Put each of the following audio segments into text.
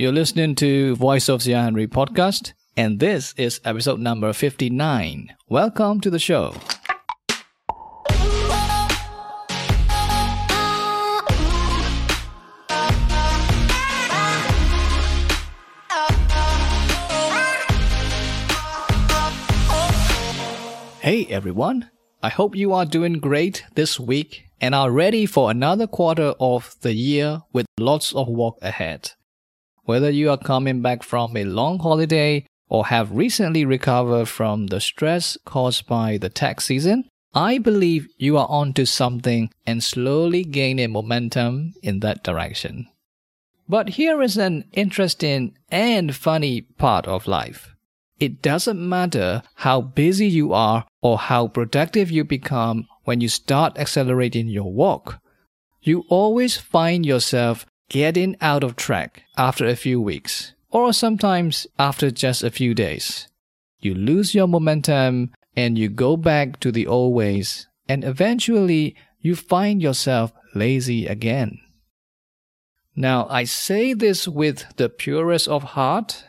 You're listening to Voice of Sayar Henry podcast, and this is episode number 59. Welcome to the show. Hey everyone, I hope you are doing great this week and are ready for another quarter of the year with lots of work ahead. Whether you are coming back from a long holiday or have recently recovered from the stress caused by the tax season, I believe you are onto something and slowly gaining momentum in that direction. But here is an interesting and funny part of life. It doesn't matter how busy you are or how productive you become when you start accelerating your walk. You always find yourself getting out of track after a few weeks, or sometimes after just a few days. You lose your momentum and you go back to the old ways, and eventually you find yourself lazy again. Now, I say this with the purest of heart.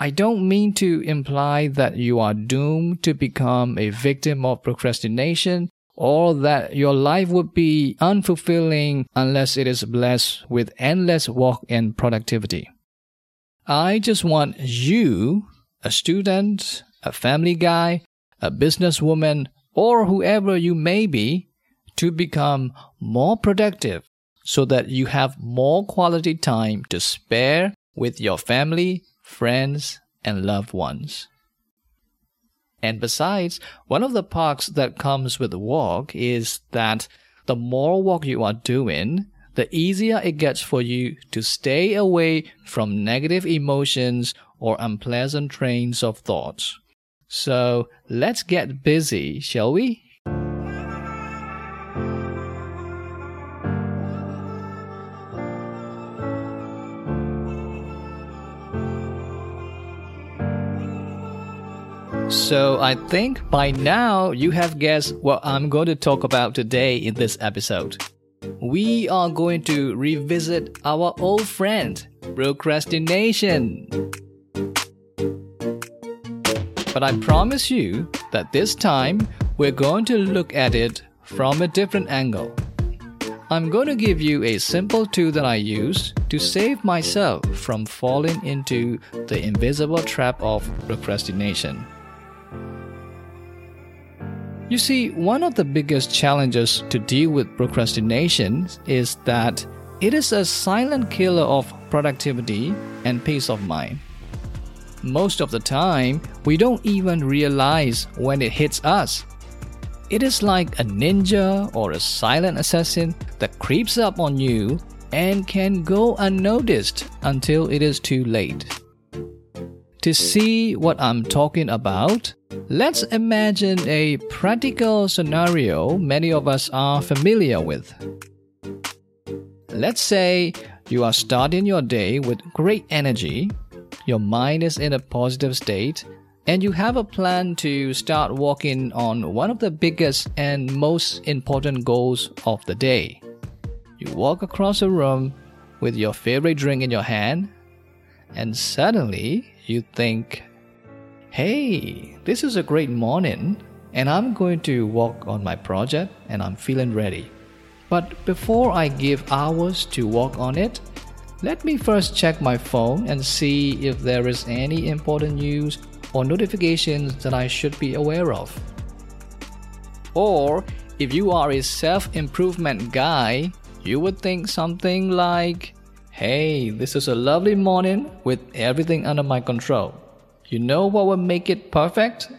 I don't mean to imply that you are doomed to become a victim of procrastination or that your life would be unfulfilling unless it is blessed with endless work and productivity. I just want you, a student, a family guy, a businesswoman, or whoever you may be, to become more productive so that you have more quality time to spare with your family, friends, and loved ones. And besides, one of the perks that comes with the walk is that the more walk you are doing, the easier it gets for you to stay away from negative emotions or unpleasant trains of thoughts. So let's get busy, shall we? So I think by now you have guessed what I'm going to talk about today in this episode. We are going to revisit our old friend, procrastination. But I promise you that this time we're going to look at it from a different angle. I'm going to give you a simple tool that I use to save myself from falling into the invisible trap of procrastination. You see, one of the biggest challenges to deal with procrastination is that it is a silent killer of productivity and peace of mind. Most of the time, we don't even realize when it hits us. It is like a ninja or a silent assassin that creeps up on you and can go unnoticed until it is too late. To see what I'm talking about, Let's imagine a practical scenario many of us are familiar with. Let's say you are starting your day with great energy, your mind is in a positive state, and you have a plan to start working on one of the biggest and most important goals of the day. You walk across a room with your favorite drink in your hand, and suddenly you think, Hey, this is a great morning, and I'm going to work on my project and I'm feeling ready. But before I give hours to work on it, let me first check my phone and see if there is any important news or notifications that I should be aware of. Or if you are a self improvement guy, you would think something like, Hey, this is a lovely morning with everything under my control. You know what would make it perfect?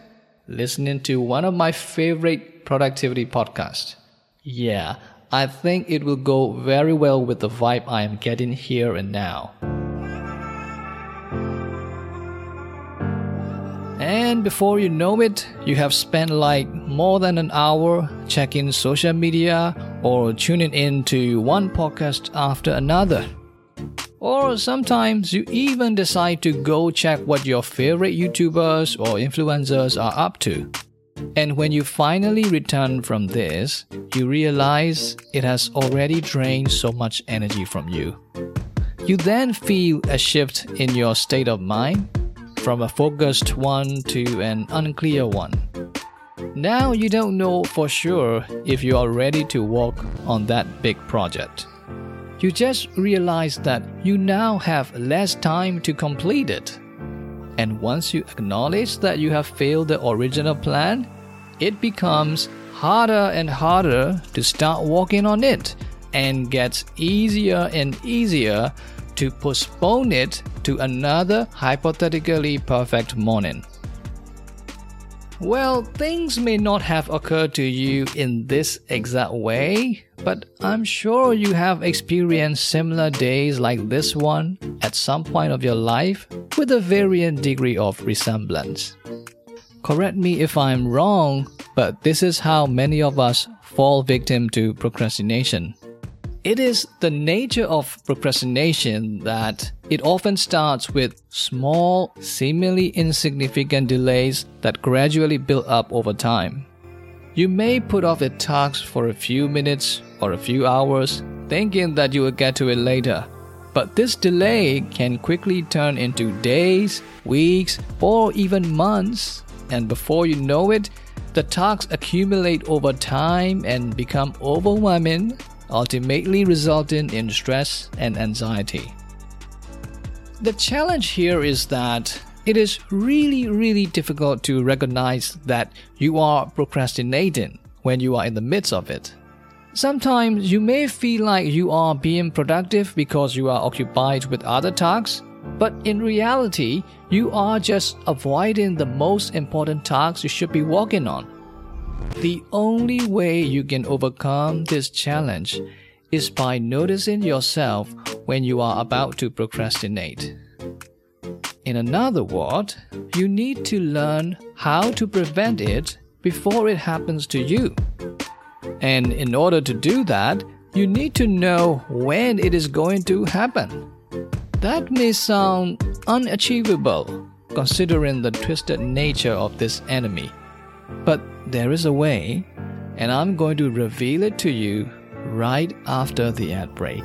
Listening to one of my favorite productivity podcasts. Yeah, I think it will go very well with the vibe I am getting here and now. And before you know it, you have spent like more than an hour checking social media or tuning in to one podcast after another. Or sometimes you even decide to go check what your favorite YouTubers or influencers are up to. And when you finally return from this, you realize it has already drained so much energy from you. You then feel a shift in your state of mind from a focused one to an unclear one. Now you don't know for sure if you are ready to work on that big project. You just realize that you now have less time to complete it. And once you acknowledge that you have failed the original plan, it becomes harder and harder to start working on it and gets easier and easier to postpone it to another hypothetically perfect morning. Well, things may not have occurred to you in this exact way, but I'm sure you have experienced similar days like this one at some point of your life with a varying degree of resemblance. Correct me if I'm wrong, but this is how many of us fall victim to procrastination. It is the nature of procrastination that it often starts with small, seemingly insignificant delays that gradually build up over time. You may put off a task for a few minutes or a few hours, thinking that you will get to it later. But this delay can quickly turn into days, weeks, or even months, and before you know it, the tasks accumulate over time and become overwhelming ultimately resulting in stress and anxiety. The challenge here is that it is really, really difficult to recognize that you are procrastinating when you are in the midst of it. Sometimes you may feel like you are being productive because you are occupied with other tasks, but in reality, you are just avoiding the most important tasks you should be working on. The only way you can overcome this challenge is by noticing yourself when you are about to procrastinate. In another word, you need to learn how to prevent it before it happens to you. And in order to do that, you need to know when it is going to happen. That may sound unachievable considering the twisted nature of this enemy. But there is a way, and I'm going to reveal it to you right after the ad break.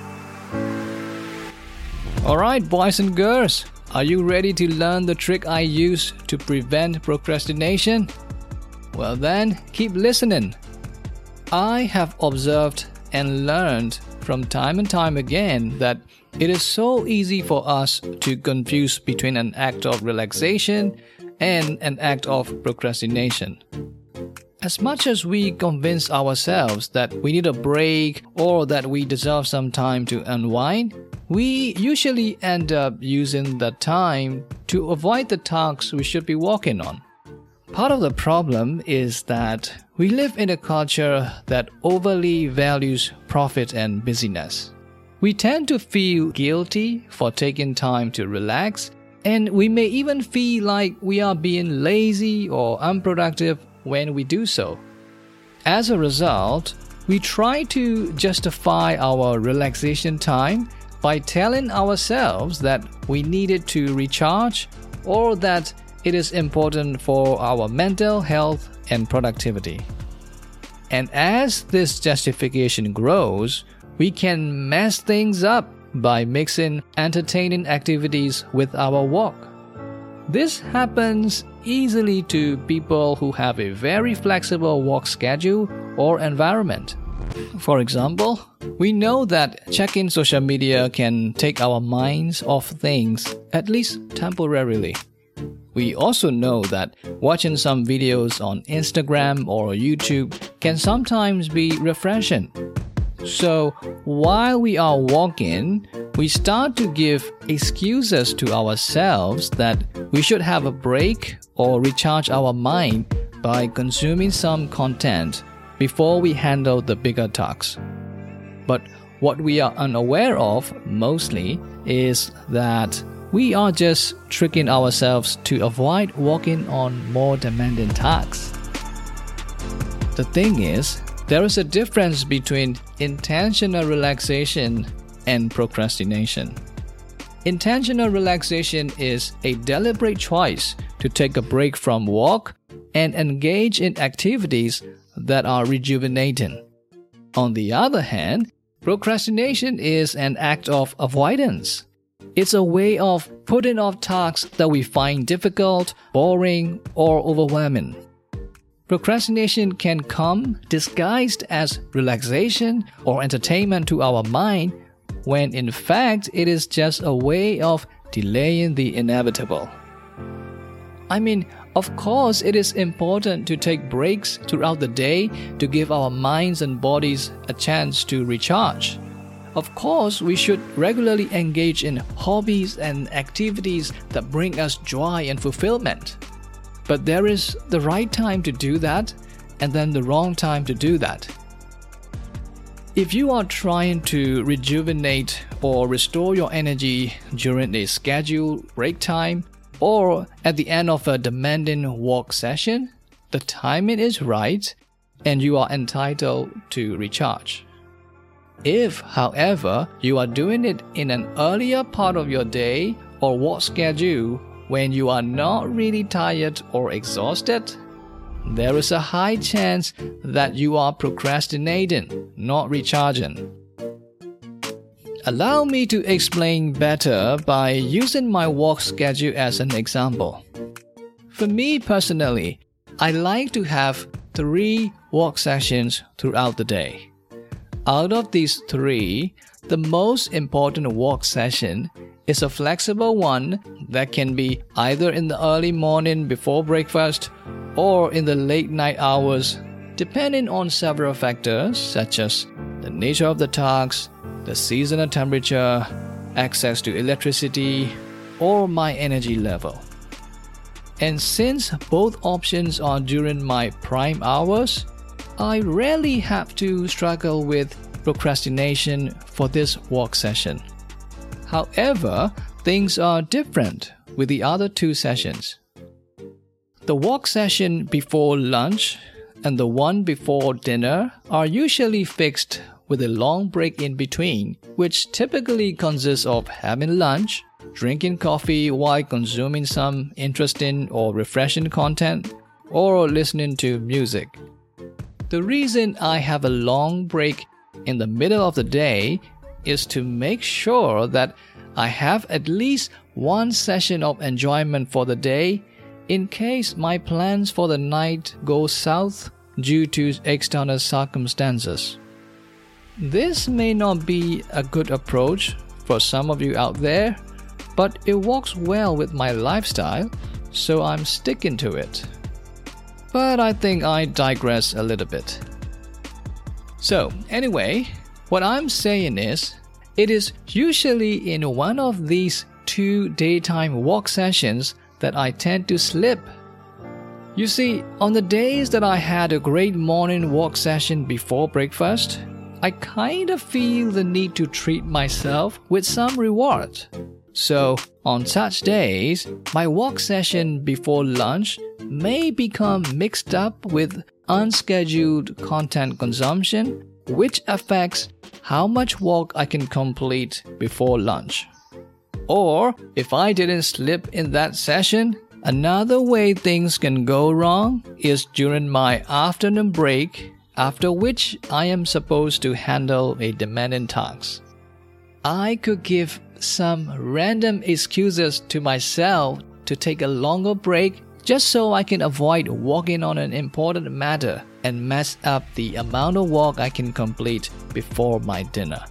All right, boys and girls, are you ready to learn the trick I use to prevent procrastination? Well, then, keep listening. I have observed and learned from time and time again that it is so easy for us to confuse between an act of relaxation and an act of procrastination. As much as we convince ourselves that we need a break or that we deserve some time to unwind, we usually end up using that time to avoid the tasks we should be working on. Part of the problem is that we live in a culture that overly values profit and busyness. We tend to feel guilty for taking time to relax, and we may even feel like we are being lazy or unproductive when we do so. As a result, we try to justify our relaxation time by telling ourselves that we needed to recharge or that it is important for our mental health and productivity. And as this justification grows, we can mess things up by mixing entertaining activities with our work. This happens easily to people who have a very flexible work schedule or environment. For example, we know that checking social media can take our minds off things, at least temporarily. We also know that watching some videos on Instagram or YouTube can sometimes be refreshing. So, while we are walking, we start to give excuses to ourselves that we should have a break or recharge our mind by consuming some content before we handle the bigger tasks. But what we are unaware of mostly is that we are just tricking ourselves to avoid working on more demanding tasks. The thing is, there is a difference between intentional relaxation and procrastination. Intentional relaxation is a deliberate choice to take a break from work and engage in activities that are rejuvenating. On the other hand, procrastination is an act of avoidance. It's a way of putting off tasks that we find difficult, boring, or overwhelming. Procrastination can come disguised as relaxation or entertainment to our mind, when in fact it is just a way of delaying the inevitable. I mean, of course, it is important to take breaks throughout the day to give our minds and bodies a chance to recharge. Of course, we should regularly engage in hobbies and activities that bring us joy and fulfillment. But there is the right time to do that, and then the wrong time to do that. If you are trying to rejuvenate or restore your energy during a scheduled break time or at the end of a demanding work session, the timing is right and you are entitled to recharge. If, however, you are doing it in an earlier part of your day or work schedule when you are not really tired or exhausted, there is a high chance that you are procrastinating, not recharging. Allow me to explain better by using my work schedule as an example. For me personally, I like to have three work sessions throughout the day. Out of these three, the most important work session is a flexible one that can be either in the early morning before breakfast or in the late night hours, depending on several factors such as the nature of the tasks, the seasonal temperature, access to electricity, or my energy level. And since both options are during my prime hours, I rarely have to struggle with procrastination for this work session. However, things are different with the other two sessions. The walk session before lunch and the one before dinner are usually fixed with a long break in between, which typically consists of having lunch, drinking coffee while consuming some interesting or refreshing content, or listening to music. The reason I have a long break in the middle of the day is to make sure that I have at least one session of enjoyment for the day in case my plans for the night go south due to external circumstances. This may not be a good approach for some of you out there, but it works well with my lifestyle, so I'm sticking to it. But I think I digress a little bit. So, anyway, what I'm saying is, it is usually in one of these two daytime walk sessions that I tend to slip. You see, on the days that I had a great morning walk session before breakfast, I kind of feel the need to treat myself with some reward. So, on such days, my walk session before lunch may become mixed up with unscheduled content consumption, which affects how much work I can complete before lunch. Or, if I didn't slip in that session, another way things can go wrong is during my afternoon break, after which I am supposed to handle a demanding task. I could give some random excuses to myself to take a longer break just so I can avoid working on an important matter and mess up the amount of walk I can complete before my dinner.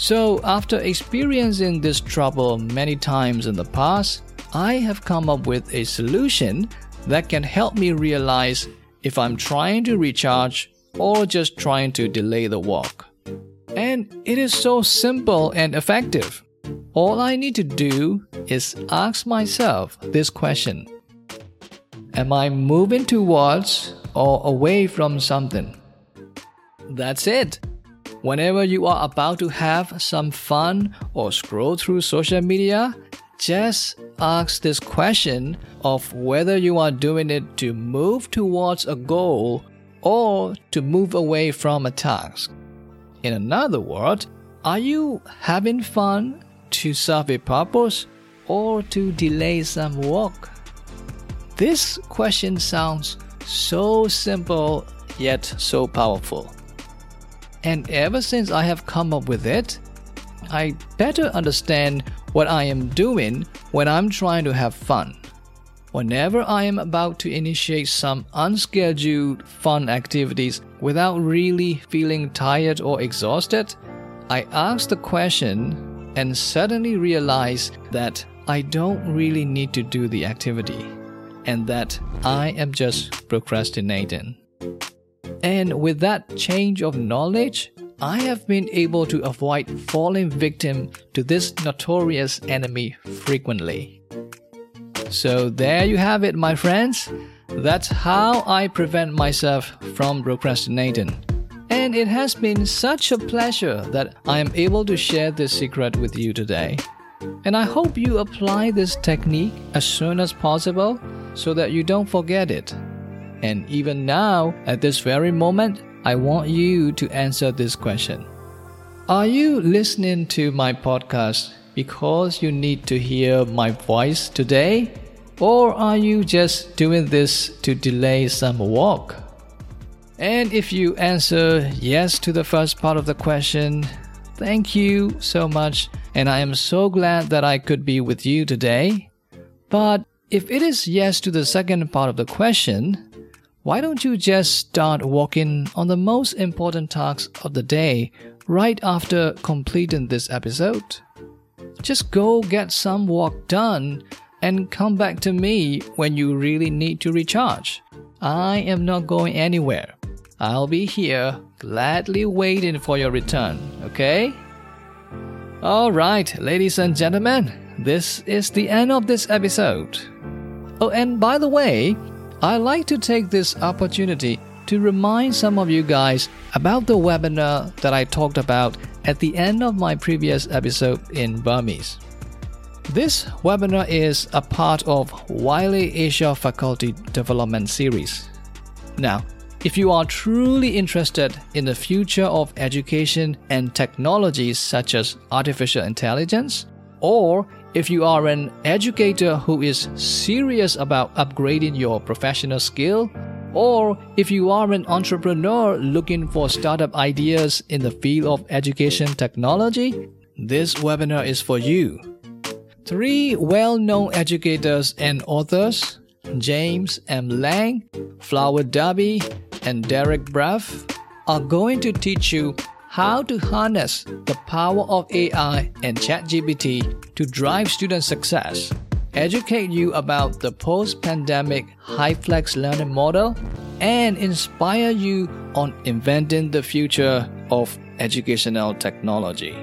So, after experiencing this trouble many times in the past, I have come up with a solution that can help me realize if I'm trying to recharge or just trying to delay the walk. And it is so simple and effective. All I need to do is ask myself this question Am I moving towards or away from something? That's it. Whenever you are about to have some fun or scroll through social media, just ask this question of whether you are doing it to move towards a goal or to move away from a task. In another word, are you having fun to serve a purpose or to delay some work? This question sounds so simple yet so powerful. And ever since I have come up with it, I better understand what I am doing when I'm trying to have fun. Whenever I am about to initiate some unscheduled fun activities without really feeling tired or exhausted, I ask the question and suddenly realize that I don't really need to do the activity and that I am just procrastinating. And with that change of knowledge, I have been able to avoid falling victim to this notorious enemy frequently. So there you have it, my friends. That's how I prevent myself from procrastinating. And it has been such a pleasure that I am able to share this secret with you today. And I hope you apply this technique as soon as possible so that you don't forget it. And even now, at this very moment, I want you to answer this question Are you listening to my podcast because you need to hear my voice today? Or are you just doing this to delay some work? And if you answer yes to the first part of the question, thank you so much, and I am so glad that I could be with you today. But if it is yes to the second part of the question, why don't you just start working on the most important tasks of the day right after completing this episode? Just go get some work done and come back to me when you really need to recharge. I am not going anywhere. I'll be here, gladly waiting for your return, okay? Alright, ladies and gentlemen, this is the end of this episode. Oh, and by the way, I'd like to take this opportunity to remind some of you guys about the webinar that I talked about at the end of my previous episode in Burmese. This webinar is a part of Wiley Asia Faculty Development Series. Now, if you are truly interested in the future of education and technologies such as artificial intelligence, or if you are an educator who is serious about upgrading your professional skill, or if you are an entrepreneur looking for startup ideas in the field of education technology, this webinar is for you. Three well known educators and authors, James M. Lang, Flower Darby, and Derek Bruff, are going to teach you how to harness the power of AI and ChatGPT to drive student success, educate you about the post pandemic HyFlex learning model, and inspire you on inventing the future of educational technology.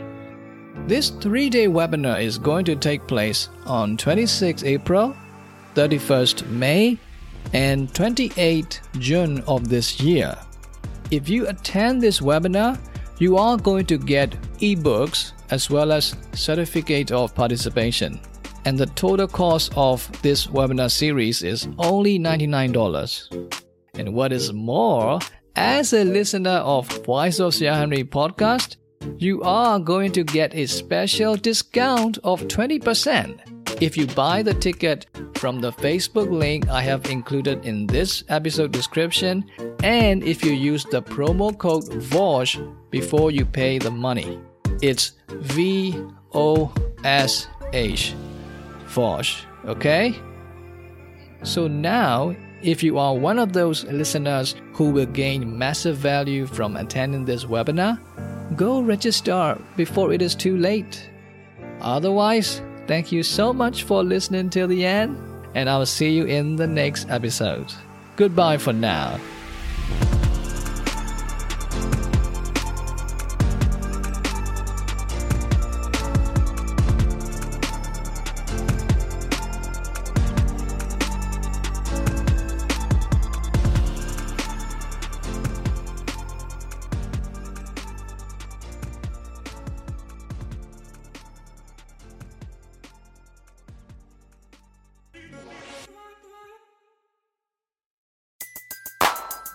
This three day webinar is going to take place on 26 April, 31st May, and 28 June of this year. If you attend this webinar, you are going to get ebooks as well as certificate of participation. And the total cost of this webinar series is only $99. And what is more, as a listener of Voice of Sayar Henry podcast, you are going to get a special discount of 20% if you buy the ticket from the Facebook link I have included in this episode description and if you use the promo code VOSH before you pay the money. It's V O S H. VOSH, okay? So now If you are one of those listeners who will gain massive value from attending this webinar, go register before it is too late. Otherwise, thank you so much for listening till the end, and I'll see you in the next episode. Goodbye for now.